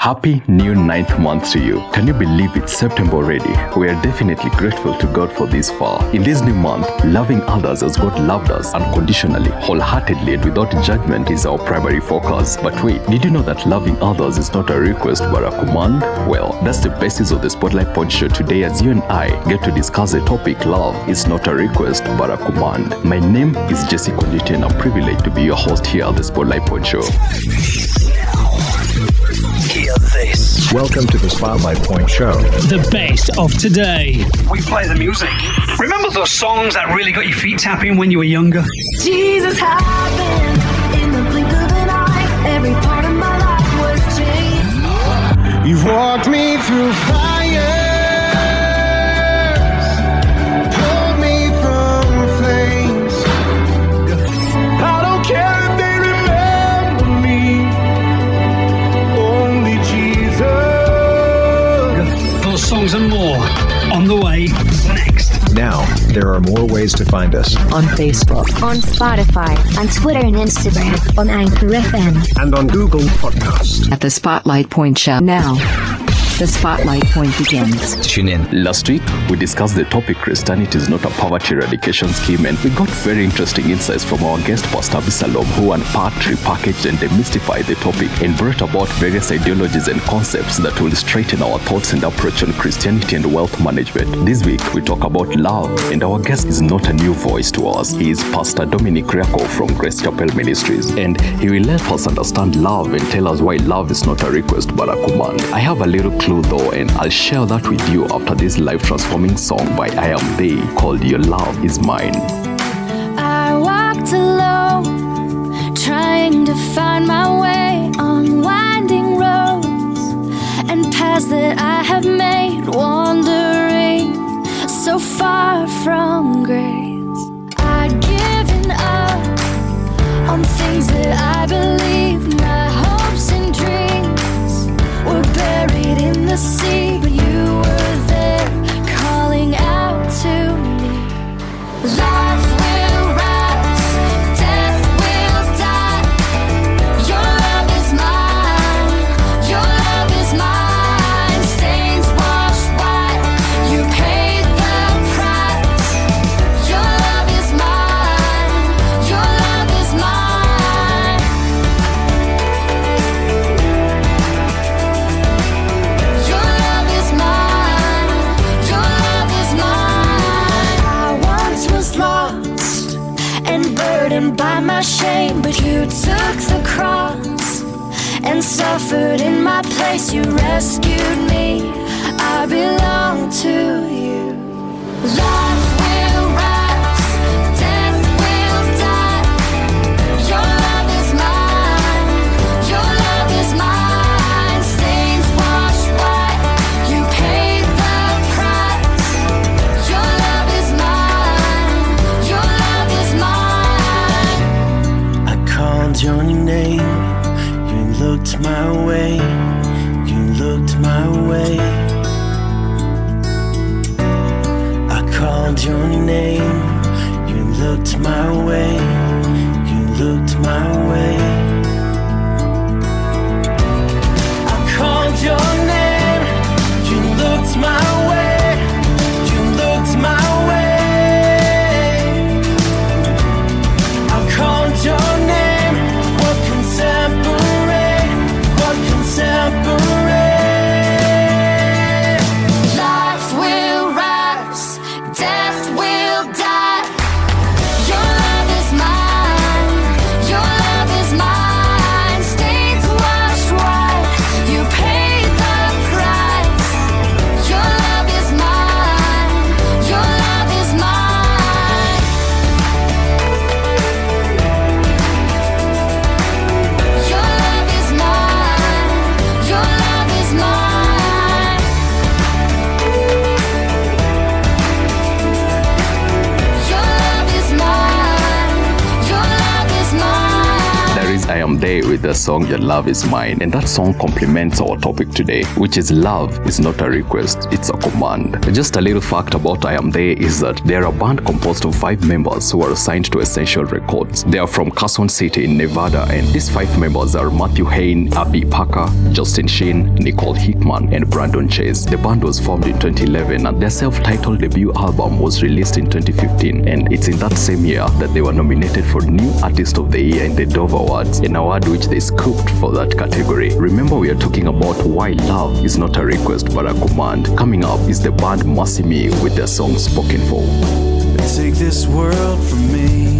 Happy new ninth month to you. Can you believe it's September already? We are definitely grateful to God for this far. In this new month, loving others as God loved us unconditionally, wholeheartedly, and without judgment is our primary focus. But wait, did you know that loving others is not a request but a command? Well, that's the basis of the Spotlight Point Show today as you and I get to discuss the topic love is not a request but a command. My name is Jesse Konditi and I'm privileged to be your host here at the Spotlight Point Show. Hear this. Welcome to the Spotlight Point Show. The best of today. We play the music. Remember those songs that really got your feet tapping when you were younger? Jesus happened in the blink of an eye. Every part of my life was changed. You've walked me through fire. Songs and more on the way next. Now, there are more ways to find us. on Facebook, on Spotify, on Twitter and Instagram, on Anchor FM. And on Google Podcast. at the Spotlight Point Show. Now, the Spotlight Point begins. Tune in. Last week, we discussed the topic Christianity is not a poverty eradication scheme, and we got very interesting insights from our guest, Pastor Absalom, who unpacked, repackaged, and demystified the topic and brought about various ideologies and concepts that will straighten our thoughts and approach on Christianity and wealth management. This week, we talk about love, and our guest is not a new voice to us. He is Pastor Dominic Riako from Grace Chapel Ministries, and he will help us understand love and tell us why love is not a request but a command. I have a little clue though, and I'll share that with you after this life transforming song by I Am They called Your Love Is Mine. I walked alone, trying to find my way on winding roads and paths that I have made, wandering so far from grace. I'd given up on things that I believed, You rescued me. I belong to song Your Love Is Mine. And that song complements our topic today, which is love is not a request, it's a command. Just a little fact about I Am They is that they're a band composed of five members who are assigned to Essential Records. They are from Carson City in Nevada, and these five members are Matthew Hein, Abby Parker, Justin Sheen, Nicole Hickman, and Brandon Chase. The band was formed in 2011, and their self-titled debut album was released in 2015, and it's in that same year that they were nominated for New Artist of the Year in the Dove Awards, an award which they scooped for that category. Remember, we are talking about why love is not a request but a command. Coming up is the band Me with their song Spoken For. Take this world from me.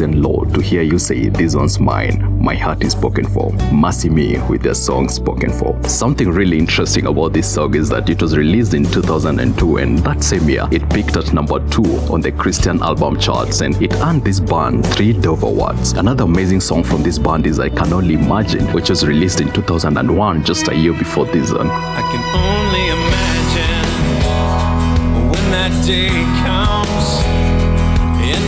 Risen Lord, to hear you say, This one's mine, my heart is spoken for. MercyMe with their song Spoken For. Something really interesting about this song is that it was released in 2002, and that same year it peaked at number two on the Christian album charts, and it earned this band three Dove Awards. Another amazing song from this band is I Can Only Imagine, which was released in 2001, just a year before this one. I can only imagine when that day comes and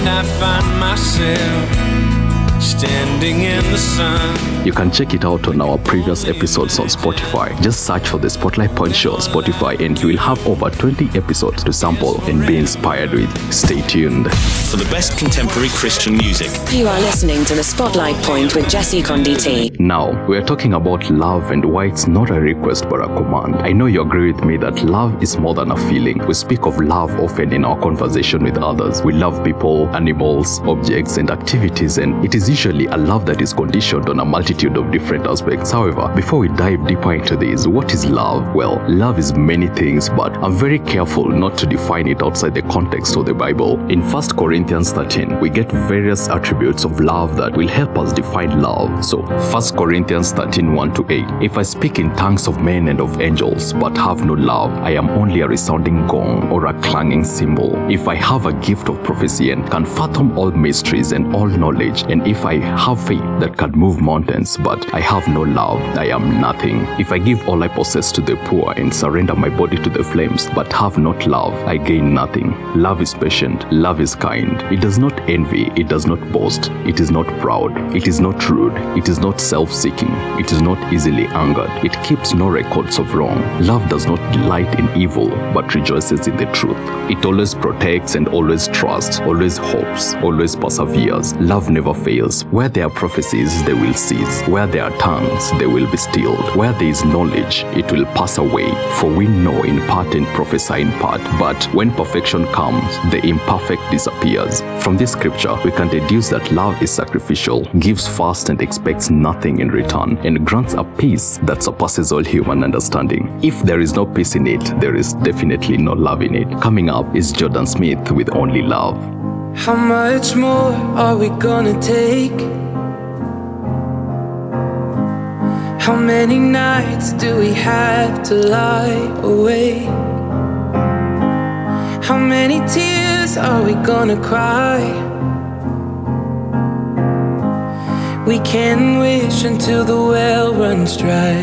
I find myself standing in the sun. You can check it out on our previous episodes on Spotify. Just search for the Spotlight Point Show on Spotify and you will have over 20 episodes to sample and be inspired with. Stay tuned. For the best contemporary Christian music, You are listening to the Spotlight Point with Jesse Conditi. Now, we are talking about love and why it's not a request but a command. I know you agree with me that love is more than a feeling. We speak of love often in our conversation with others. We love people, animals, objects, and activities, and it is usually a love that is conditioned on a multitude of different aspects. However, before we dive deeper into this, what is love? Well, love is many things, but I'm very careful not to define it outside the context of the Bible. In 1 Corinthians 13, we get various attributes of love that will help us define love. So, 1 Corinthians 13 1 to 8. If I speak in tongues of men and of angels, but have no love, I am only a resounding gong or a clanging cymbal. If I have a gift of prophecy and can fathom all mysteries and all knowledge, and if I have faith that can move mountains, but I have no love, I am nothing. If I give all I possess to the poor and surrender my body to the flames, but have not love, I gain nothing. Love is patient, love is kind. It does not envy, it does not boast, it is not proud, it is not rude, it is not self seeking, it is not easily angered, it keeps no records of wrong. Love does not delight in evil, but rejoices in the truth. It always protects and always trusts, always hopes, always perseveres. Love never fails. Where there are prophecies, they will cease. Where there are tongues, they will be stilled. Where there is knowledge, it will pass away. For we know in part and prophesy in part. But when perfection comes, the imperfect disappears. From this scripture, we can deduce that love is sacrificial, gives fast and expects nothing in return, and grants a peace that surpasses all human understanding. If there is no peace in it, there is definitely no love in it. Coming up is Jordan Smith with Only Love. How much more are we gonna take? How many nights do we have to lie awake? How many tears are we gonna cry? We can wish until the well runs dry.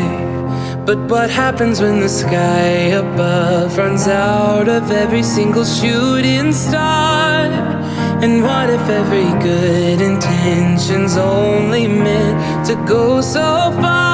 But what happens when the sky above runs out of every single shooting star? And what if every good intention's only meant to go so far?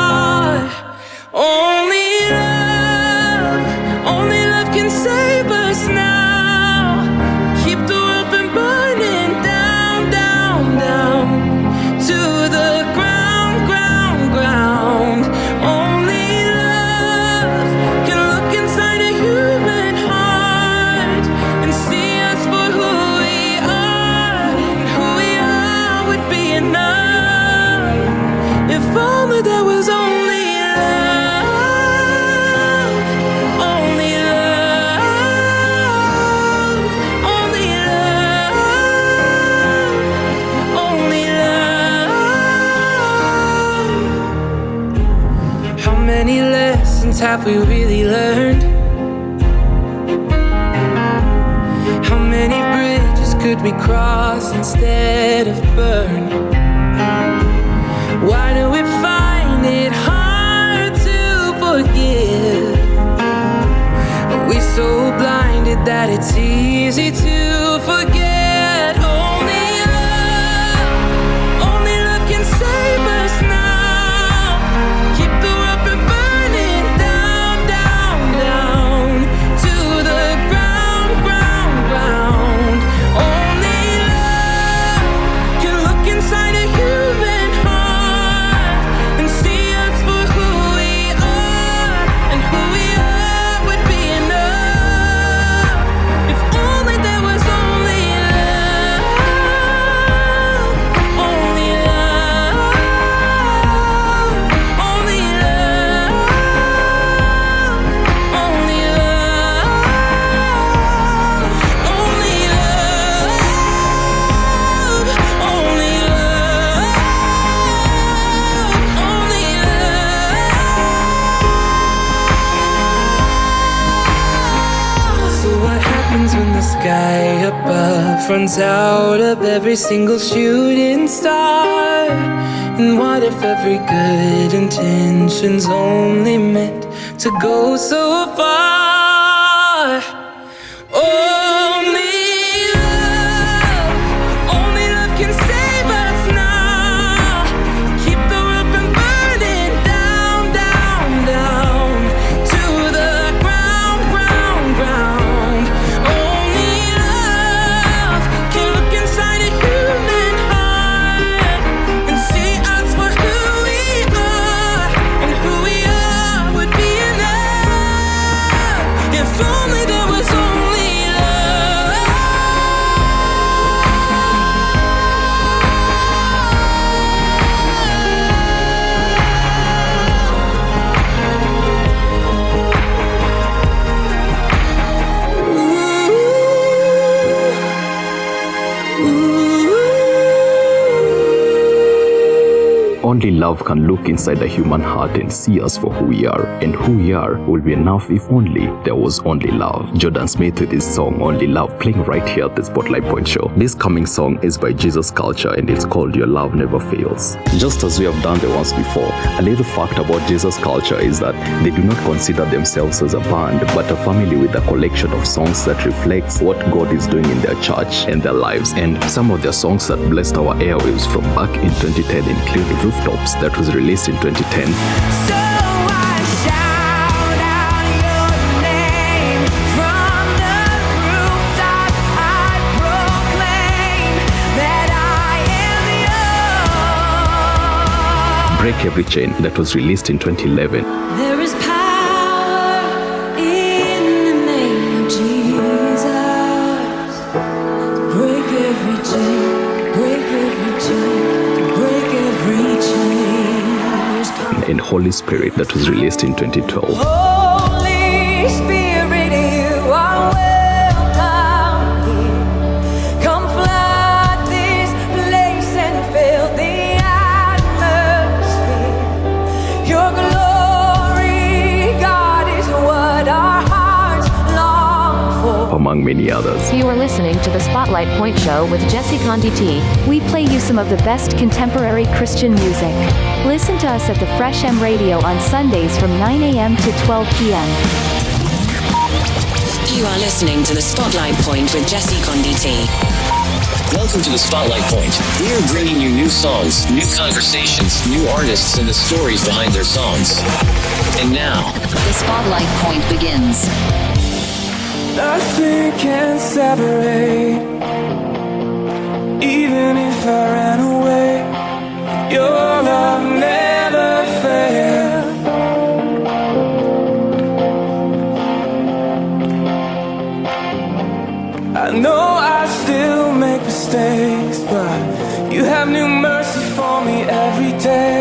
Have we really learned? How many bridges could we cross instead of burn? Why do we find it hard to forgive? Are we so blinded that it's easy out of every single shooting star? And what if every good intention's only meant to go so far? Only love can look inside the human heart and see us for who we are. And who we are will be enough if only there was only love. Jordan Smith with his song Only Love playing right here at the Spotlight Point Show. This coming song is by Jesus Culture and it's called Your Love Never Fails. Just as we have done the ones before, a little fact about Jesus Culture is that they do not consider themselves as a band but a family with a collection of songs that reflects what God is doing in their church and their lives. And some of their songs that blessed our airwaves from back in 2010 include Rooftops that was released in 2010. So- Break Every Chain that was released in 2011. Holy Spirit that was released in 2012. Spirit, you are welcome here. Come flood this place and fill the atmosphere. Your glory, God, is what our hearts long for. among many others. You are listening to the Spotlight Point Show with Jesse Conditi. We play you some of the best contemporary Christian music. Listen to us at the Fresh M Radio on Sundays from 9 a.m. to 12 p.m. You are listening to the Spotlight Point with Jesse Conditi. Welcome to the Spotlight Point. We are bringing you new songs, new conversations, new artists, and the stories behind their songs. And now, The Spotlight Point begins. Nothing can separate. Even if I ran away, your love every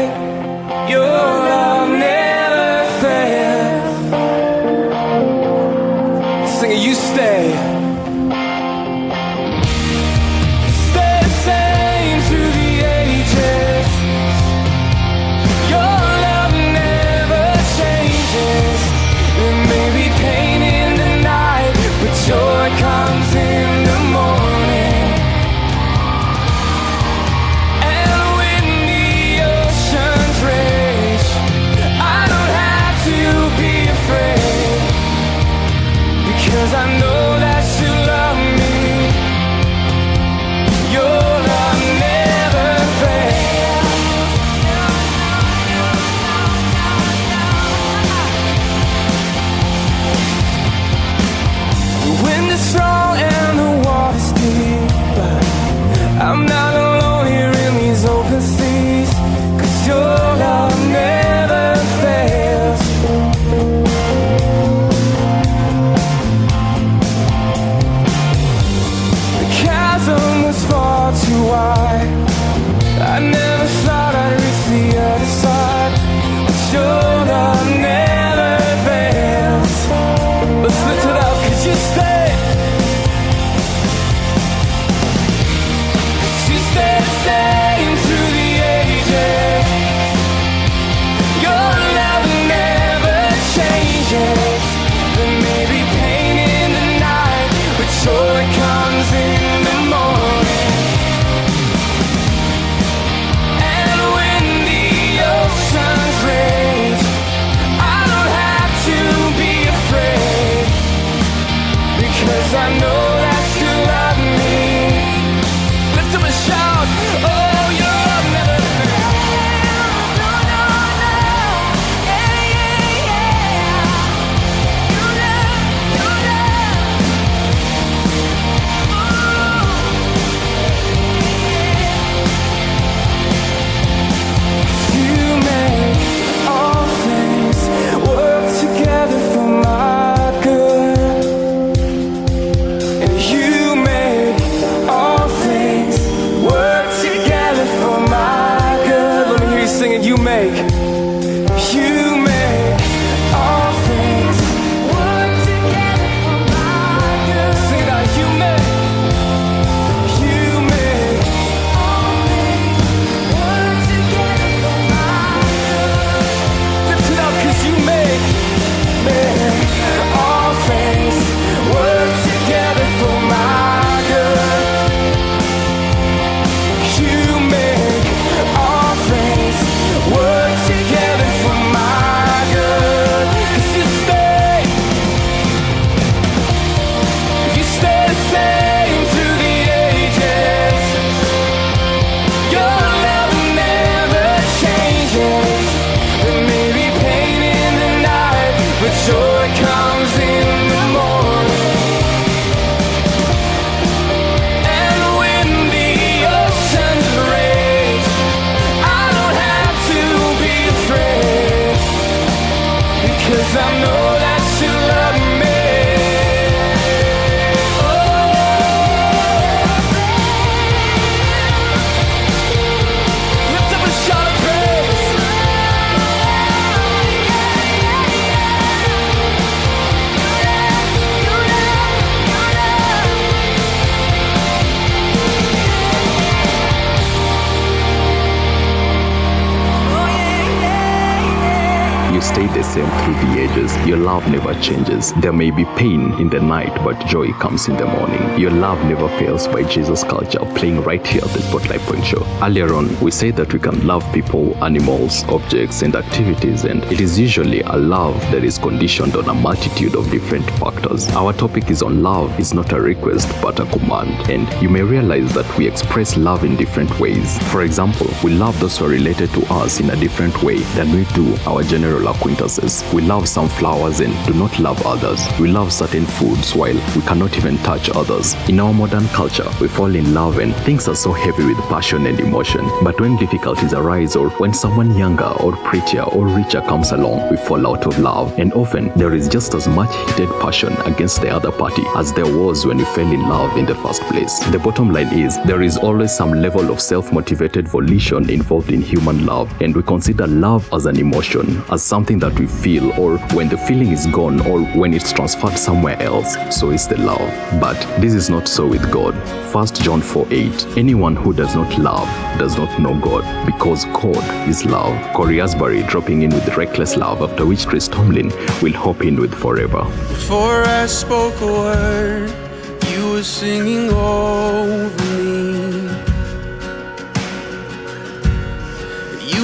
I never thought I'd reach the other side. Sure Your love never changes. There may be pain in the night, but joy comes in the morning. Your love never fails by Jesus Culture, playing right here at the Spotlight Point Show. Earlier on, we said that we can love people, animals, objects, and activities, and it is usually a love that is conditioned on a multitude of different factors. Our topic is on love is not a request but a command, and you may realize that we express love in different ways. For example, we love those who are related to us in a different way than we do our general acquaintances. We love some flowers do not love others. We love certain foods while we cannot even touch others. In our modern culture, we fall in love and things are so heavy with passion and emotion. But when difficulties arise or when someone younger or prettier or richer comes along, we fall out of love. And often there is just as much heated passion against the other party as there was when you fell in love in the first place. The bottom line is there is always some level of self motivated volition involved in human love, and we consider love as an emotion, as something that we feel, or when the feeling is gone, or when it's transferred somewhere else, so is the love. But this is not so with God. 1 John 4 8 Anyone who does not love does not know God, because God is love. Cory Asbury dropping in with reckless love, after which Chris Tomlin will hop in with forever. Before I spoke a word, you were singing over me.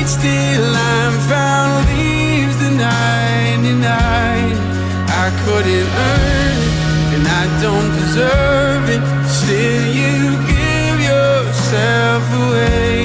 Down, fights till I'm found, leaves the 99. I couldn't earn it, and I don't deserve it. Still, you give yourself away.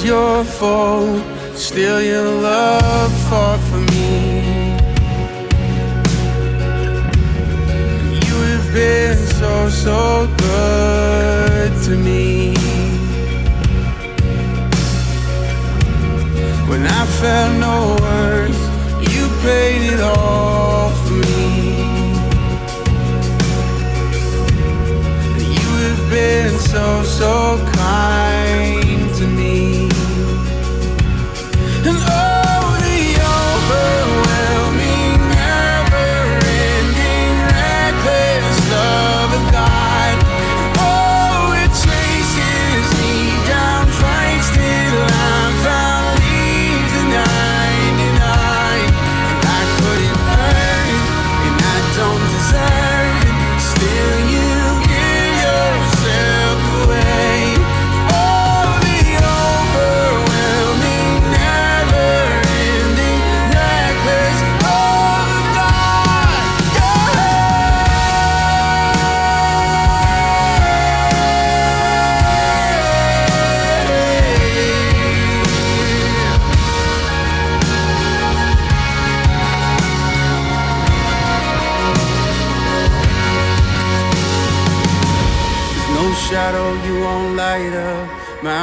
Was your fault. still your love fought for me. You have been so, so good to me. When I felt no worth, you paid it all for me. You have been so, so kind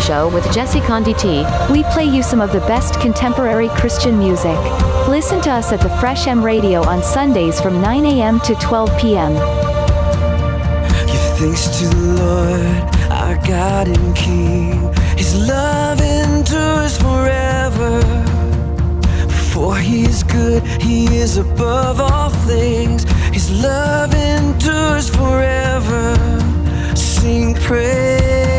Show with Jesse Conditi. We play you some of the best contemporary Christian music. Listen to us at the Fresh M Radio on Sundays from 9 a.m. to 12 p.m. Give thanks to the Lord, our God and King. His love endures forever. For he is good, he is above all things. His love endures forever. Sing praise,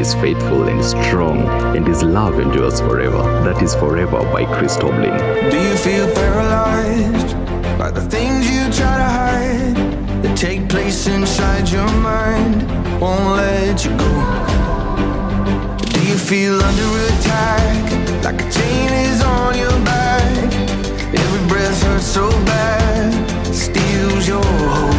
is faithful and strong, and his love endures forever. That is Forever by Chris Tomlin. Do you feel paralyzed by the things you try to hide that take place inside your mind? Won't let you go. Do you feel under attack like a chain is on your back? Every breath hurts so bad, steals your hope.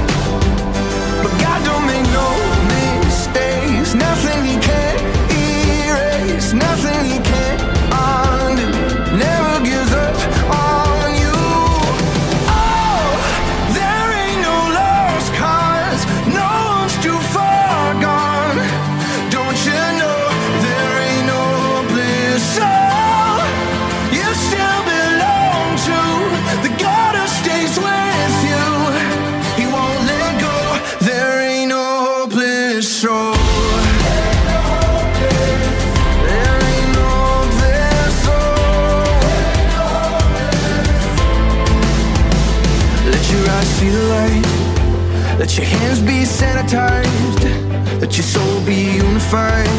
Let your hands be sanitized. Let your soul be unified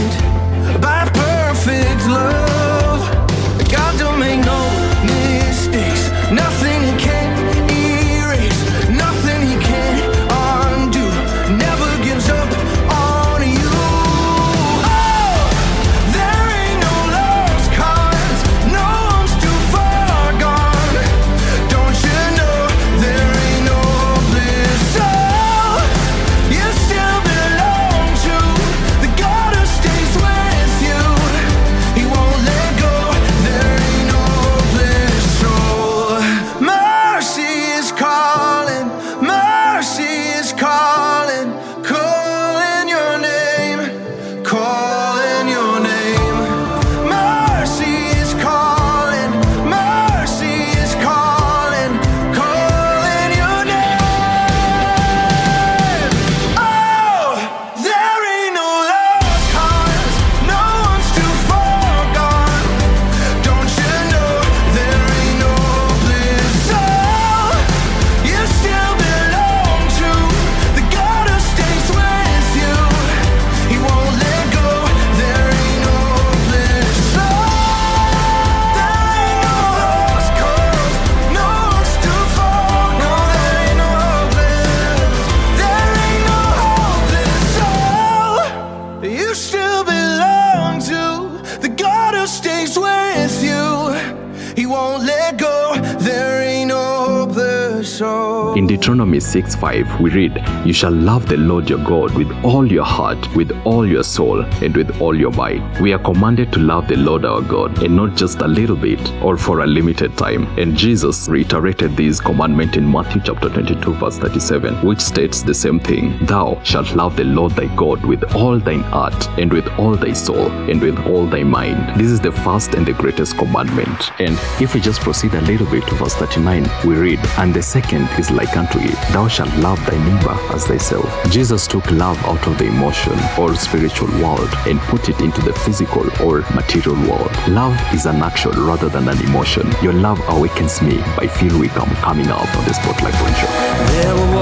6 5, we read, You shall love the Lord your God with all your heart, with all your soul, and with all your might. We are commanded to love the Lord our God, and not just a little bit or for a limited time. And Jesus reiterated this commandment in Matthew chapter 22, verse 37, which states the same thing Thou shalt love the Lord thy God with all thine heart, and with all thy soul, and with all thy mind. This is the first and the greatest commandment. And if we just proceed a little bit to verse 39, we read, And the second is like unto it, Thou shalt love thy neighbor as thyself. Jesus took love out of the emotion or spiritual world and put it into the physical or material world. Love is an action rather than an emotion. Your love awakens me by Phil Wickham coming up on the Spotlight Point Show.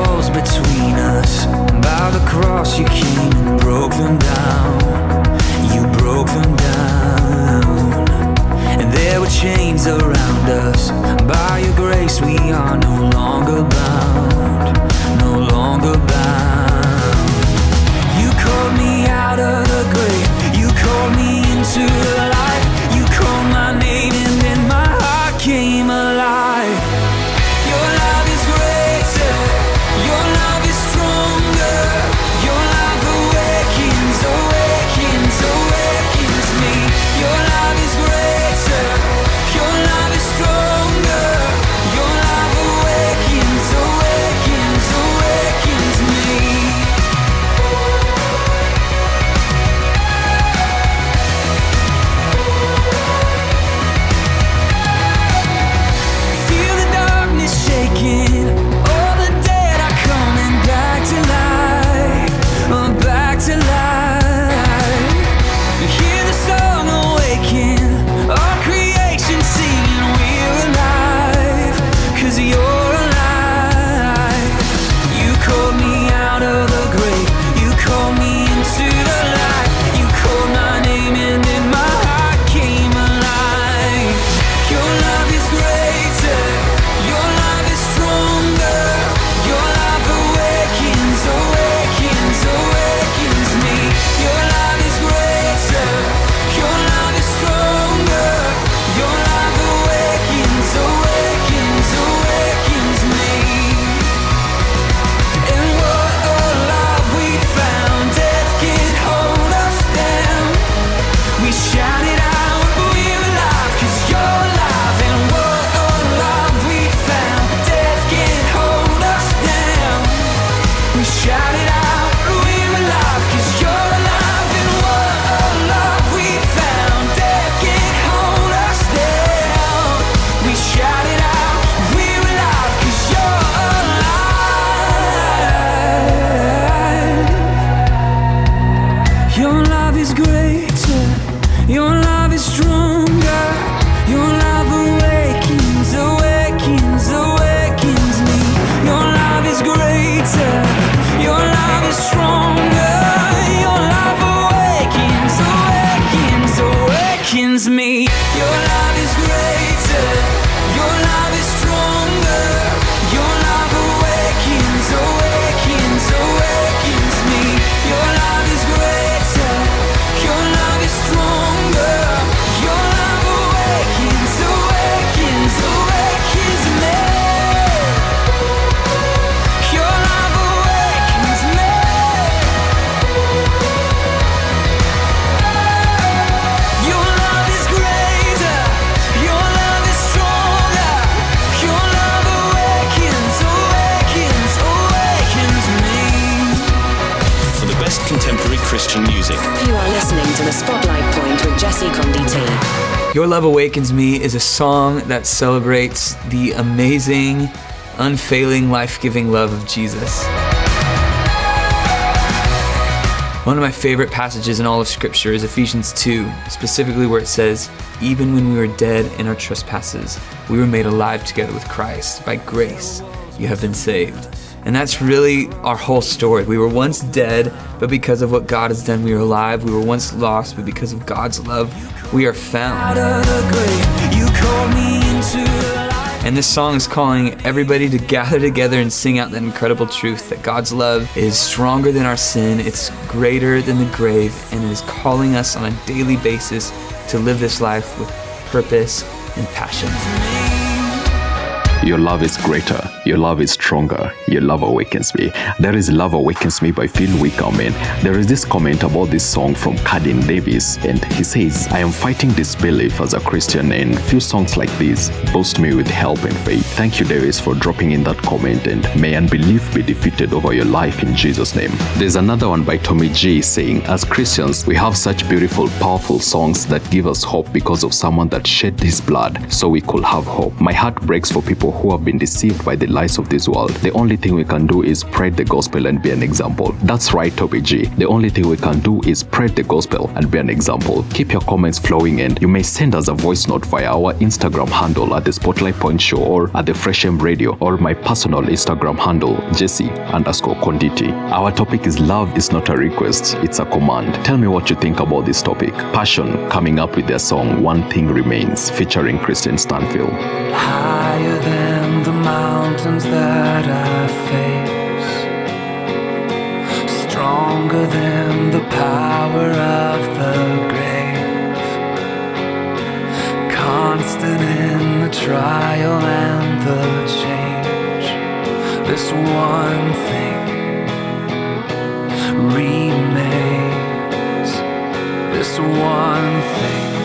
Jesse. Your Love Awakens Me is a song that celebrates the amazing, unfailing, life giving love of Jesus. One of my favorite passages in all of Scripture is Ephesians 2, specifically where it says, Even when we were dead in our trespasses, we were made alive together with Christ. By grace, you have been saved. And that's really our whole story. We were once dead, but because of what God has done, we are alive. We were once lost, but because of God's love, we are found. And this song is calling everybody to gather together and sing out that incredible truth that God's love is stronger than our sin, it's greater than the grave, and it is calling us on a daily basis to live this life with purpose and passion. Your love is greater. Your love is stronger. Your love awakens me. There is Love Awakens Me by Phil Wickham. And there is this comment about this song from Cadin Davis. And he says, I am fighting disbelief as a Christian, and few songs like these boost me with help and faith. Thank you, Davis, for dropping in that comment. And may unbelief be defeated over your life in Jesus' name. There's another one by Tommy G saying, As Christians, we have such beautiful, powerful songs that give us hope because of someone that shed his blood so we could have hope. My heart breaks for people who have been deceived by the lies of this world. The only thing we can do is spread the gospel and be an example. That's right, Toby G. The only thing we can do is spread the gospel and be an example. Keep your comments flowing and you may send us a voice note via our Instagram handle at the Spotlight Point Show or at the Fresh M Radio or my personal Instagram handle, Jesse underscore Conditi. Our topic is love is not a request, it's a command. Tell me what you think about this topic. Passion coming up with their song One Thing Remains featuring Kristian Stanfill. higher than the that I face, stronger than the power of the grave, constant in the trial and the change. This one thing remains. This one thing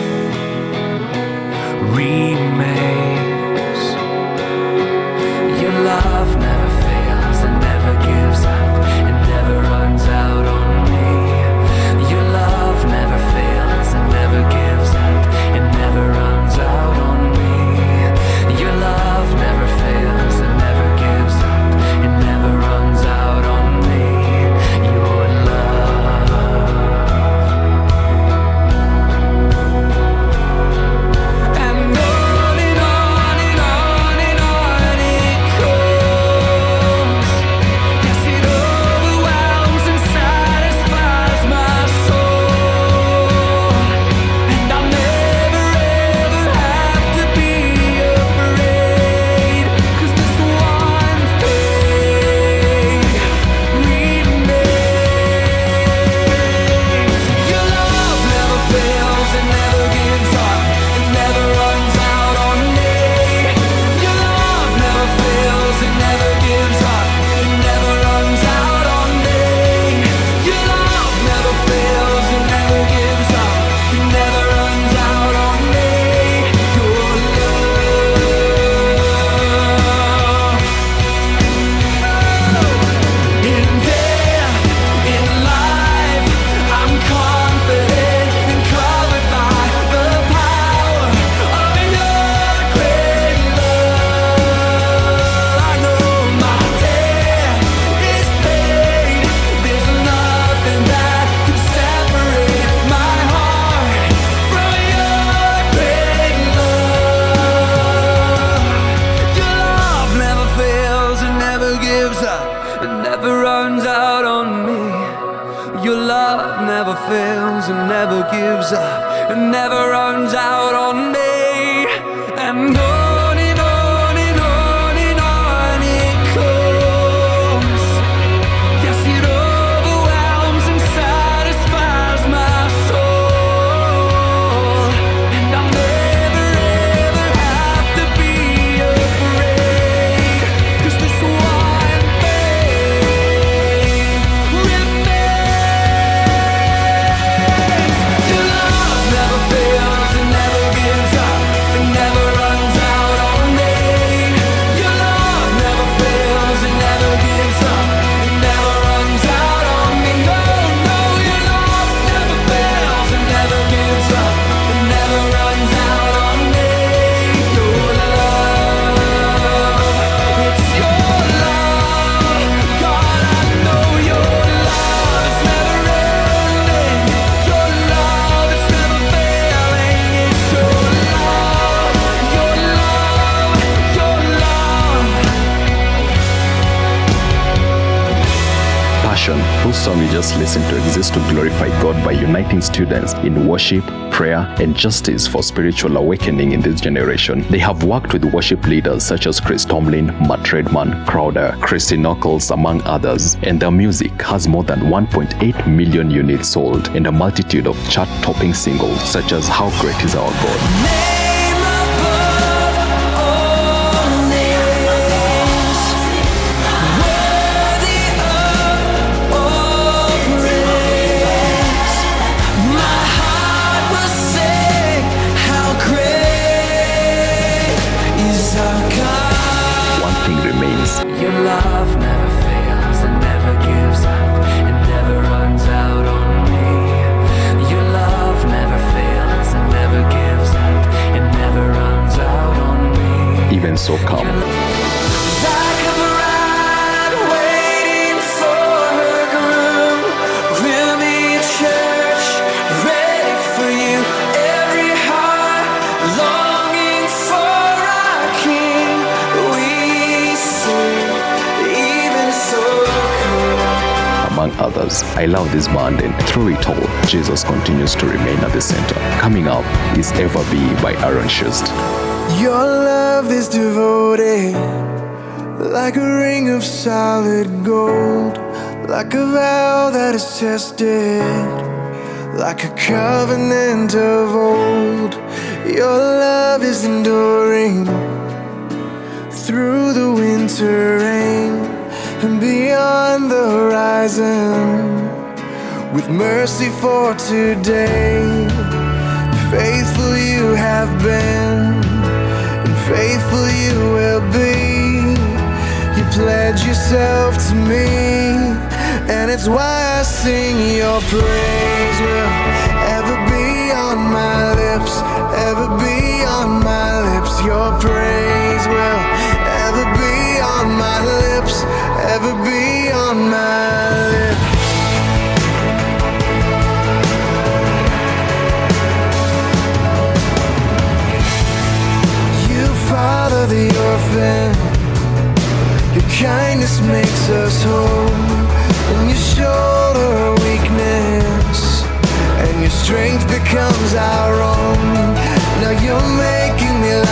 fails and never gives up and never runs out on me. And song you just listened to exists to glorify God by uniting students in worship, prayer, and justice for spiritual awakening in this generation. They have worked with worship leaders such as Chris Tomlin, Matt Redman, Crowder, Christy Nockels, among others, and their music has more than 1.8 million units sold and a multitude of chart topping singles such as How Great Is Our God. So come. among others. I love this band and through it all, Jesus continues to remain at the center. Coming up is Ever Be by Aaron Shust. Love is devoted like a ring of solid gold, like a vow that is tested, like a covenant of old. Your love is enduring through the winter rain and beyond the horizon with mercy for today. Faithful you have been, will be. You pledge yourself to me, and it's why I sing your praise will ever be on my lips, ever be on my lips. Your praise will ever be on my lips, ever be on my the orphan. Your kindness makes us whole. And you shoulder our weakness. And your strength becomes our own. Now you're making me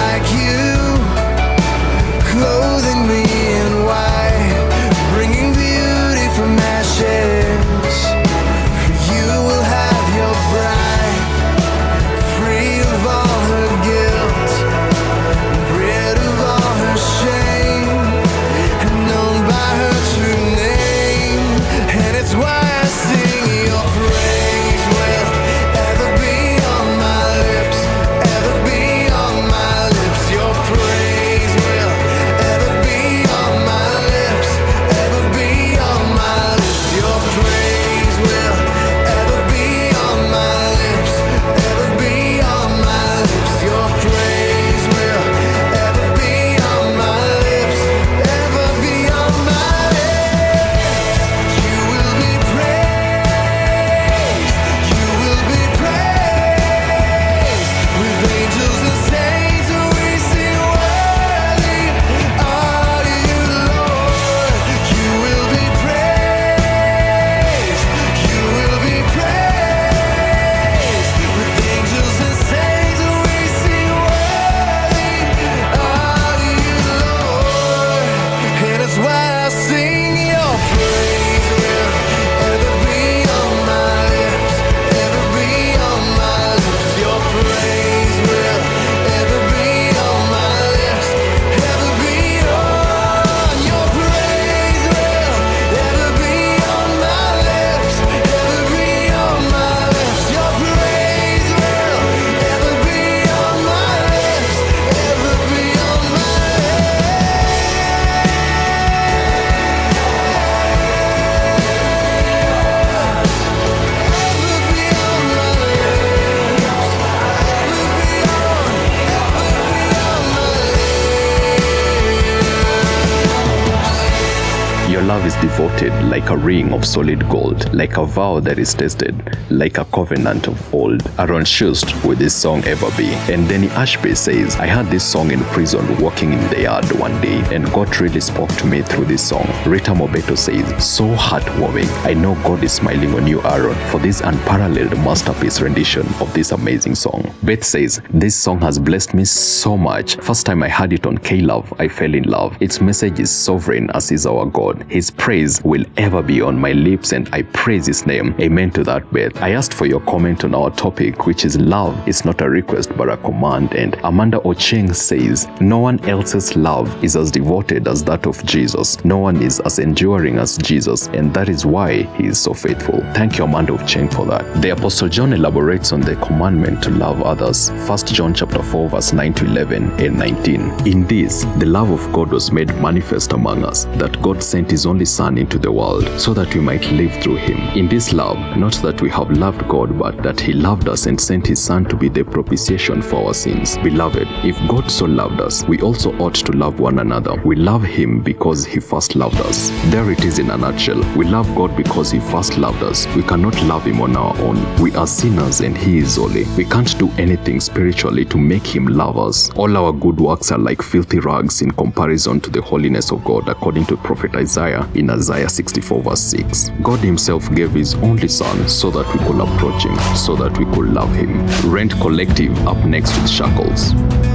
devoted like a ring of solid gold, like a vow that is tested, like a covenant of old. Aaron Shust, will this song ever be? And Danny Ashby says, I heard this song in prison walking in the yard one day, and God really spoke to me through this song. Rita Mobeto says, so heartwarming. I know God is smiling on you, Aaron, for this unparalleled masterpiece rendition of this amazing song. Beth says, this song has blessed me so much. First time I heard it on K-Love, I fell in love. Its message is sovereign as is our God. His praise will ever be on my lips and I praise his name. Amen to that, Beth. I asked for your comment on our topic, which is love is not a request but a command. And Amanda Ocheng says, no one else's love is as devoted as that of Jesus. No one is as enduring as Jesus, and that is why he is so faithful. Thank you, Amanda Ocheng, for that. The Apostle John elaborates on the commandment to love others. 1 John chapter 4, verse 9 to 11 and 19. In this, the love of God was made manifest among us, that God sent his only Son into the world, so that we might live through him. In this love, not that we have loved God, but that he loved us and sent his Son to be the propitiation for our sins. Beloved, if God so loved us, we also ought to love one another. We love him because he first loved us. There it is in a nutshell. We love God because he first loved us. We cannot love him on our own. We are sinners and he is holy. We can't do anything spiritually to make him love us. All our good works are like filthy rags in comparison to the holiness of God, according to prophet Isaiah in Isaiah 64, verse 6. God himself gave his only Son so that we could approach him, so that we could love him. Rend Collective up next with Shackles.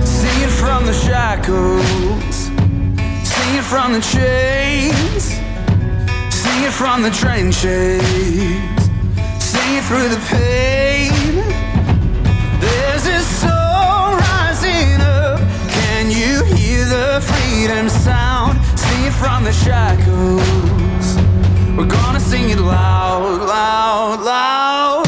Sing it from the shackles, sing it from the chains, sing it from the trenches, sing it through the pain. There's this soul rising up. Can you hear the freedom sound? Sing it from the shackles. We're gonna sing it loud, loud, loud.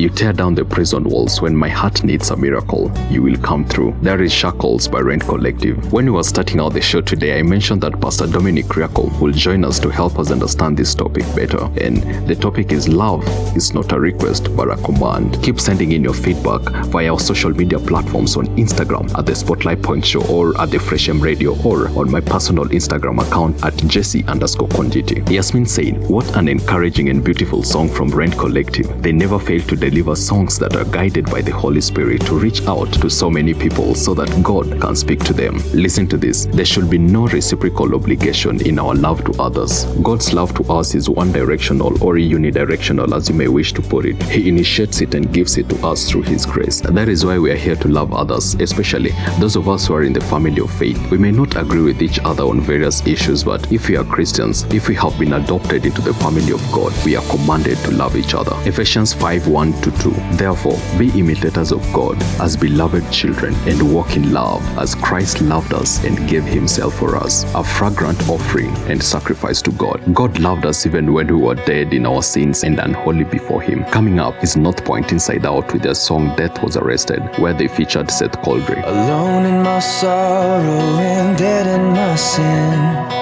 You tear down the prison walls. When my heart needs a miracle, you will come through. There is Shackles by Rend Collective. When we were starting out the show today, I mentioned that Pastor Dominic Riako will join us to help us understand this topic better. And the topic is love. It's not a request, but a command. Keep sending in your feedback via our social media platforms on Instagram at the Spotlight Point Show or at the Fresh M Radio or on my personal Instagram account at Jesse underscore Konditi. Yasmin said, What an encouraging and beautiful song from Rend Collective. They never fail to deliver songs that are guided by the Holy Spirit to reach out to so many people so that God can speak to them. Listen to this. There should be no reciprocal obligation in our love to others. God's love to us is one directional or unidirectional, as you may wish to put it. He initiates it and gives it to us through His grace. That is why we are here to love others, especially those of us who are in the family of faith. We may not agree with each other on various issues, but if we are Christians, if we have been adopted into the family of God, we are commanded to love each other. Ephesians 5 1 to 2. Therefore, be imitators of God as beloved children and walk in love as Christ loved us and gave himself for us, a fragrant offering and sacrifice to God. God loved us even when we were dead in our sins and unholy before him. Coming up is North Point Inside Out with their song Death Was Arrested, where they featured Seth Condrey. Alone in my sorrow and dead in my sin.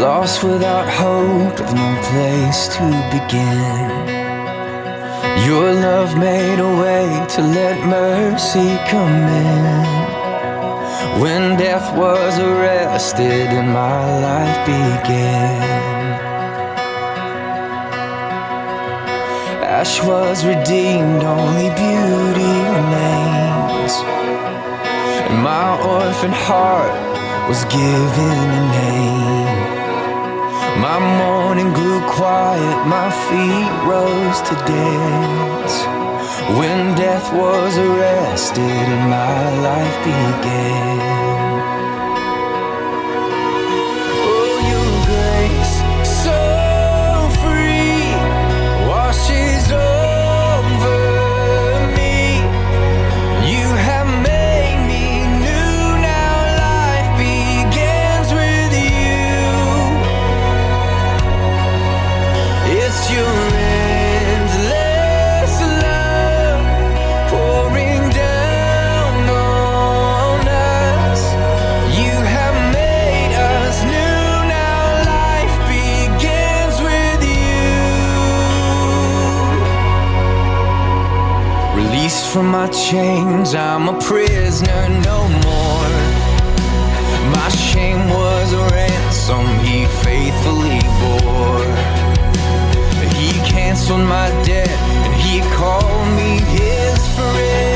Lost without hope, no place to begin. Your love made a way to let mercy come in. When death was arrested and my life began. Ash was redeemed, only beauty remains. And my orphan heart was given a name. My mourning grew quiet, my feet rose to dance. When death was arrested and my life began. From my chains, I'm a prisoner no more. My shame was a ransom he faithfully bore. He canceled my debt and he called me his friend.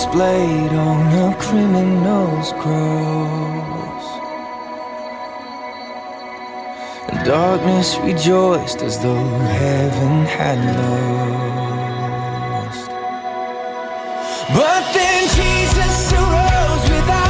Displayed on a criminal's cross. And darkness rejoiced as though heaven had lost. But then Jesus arose without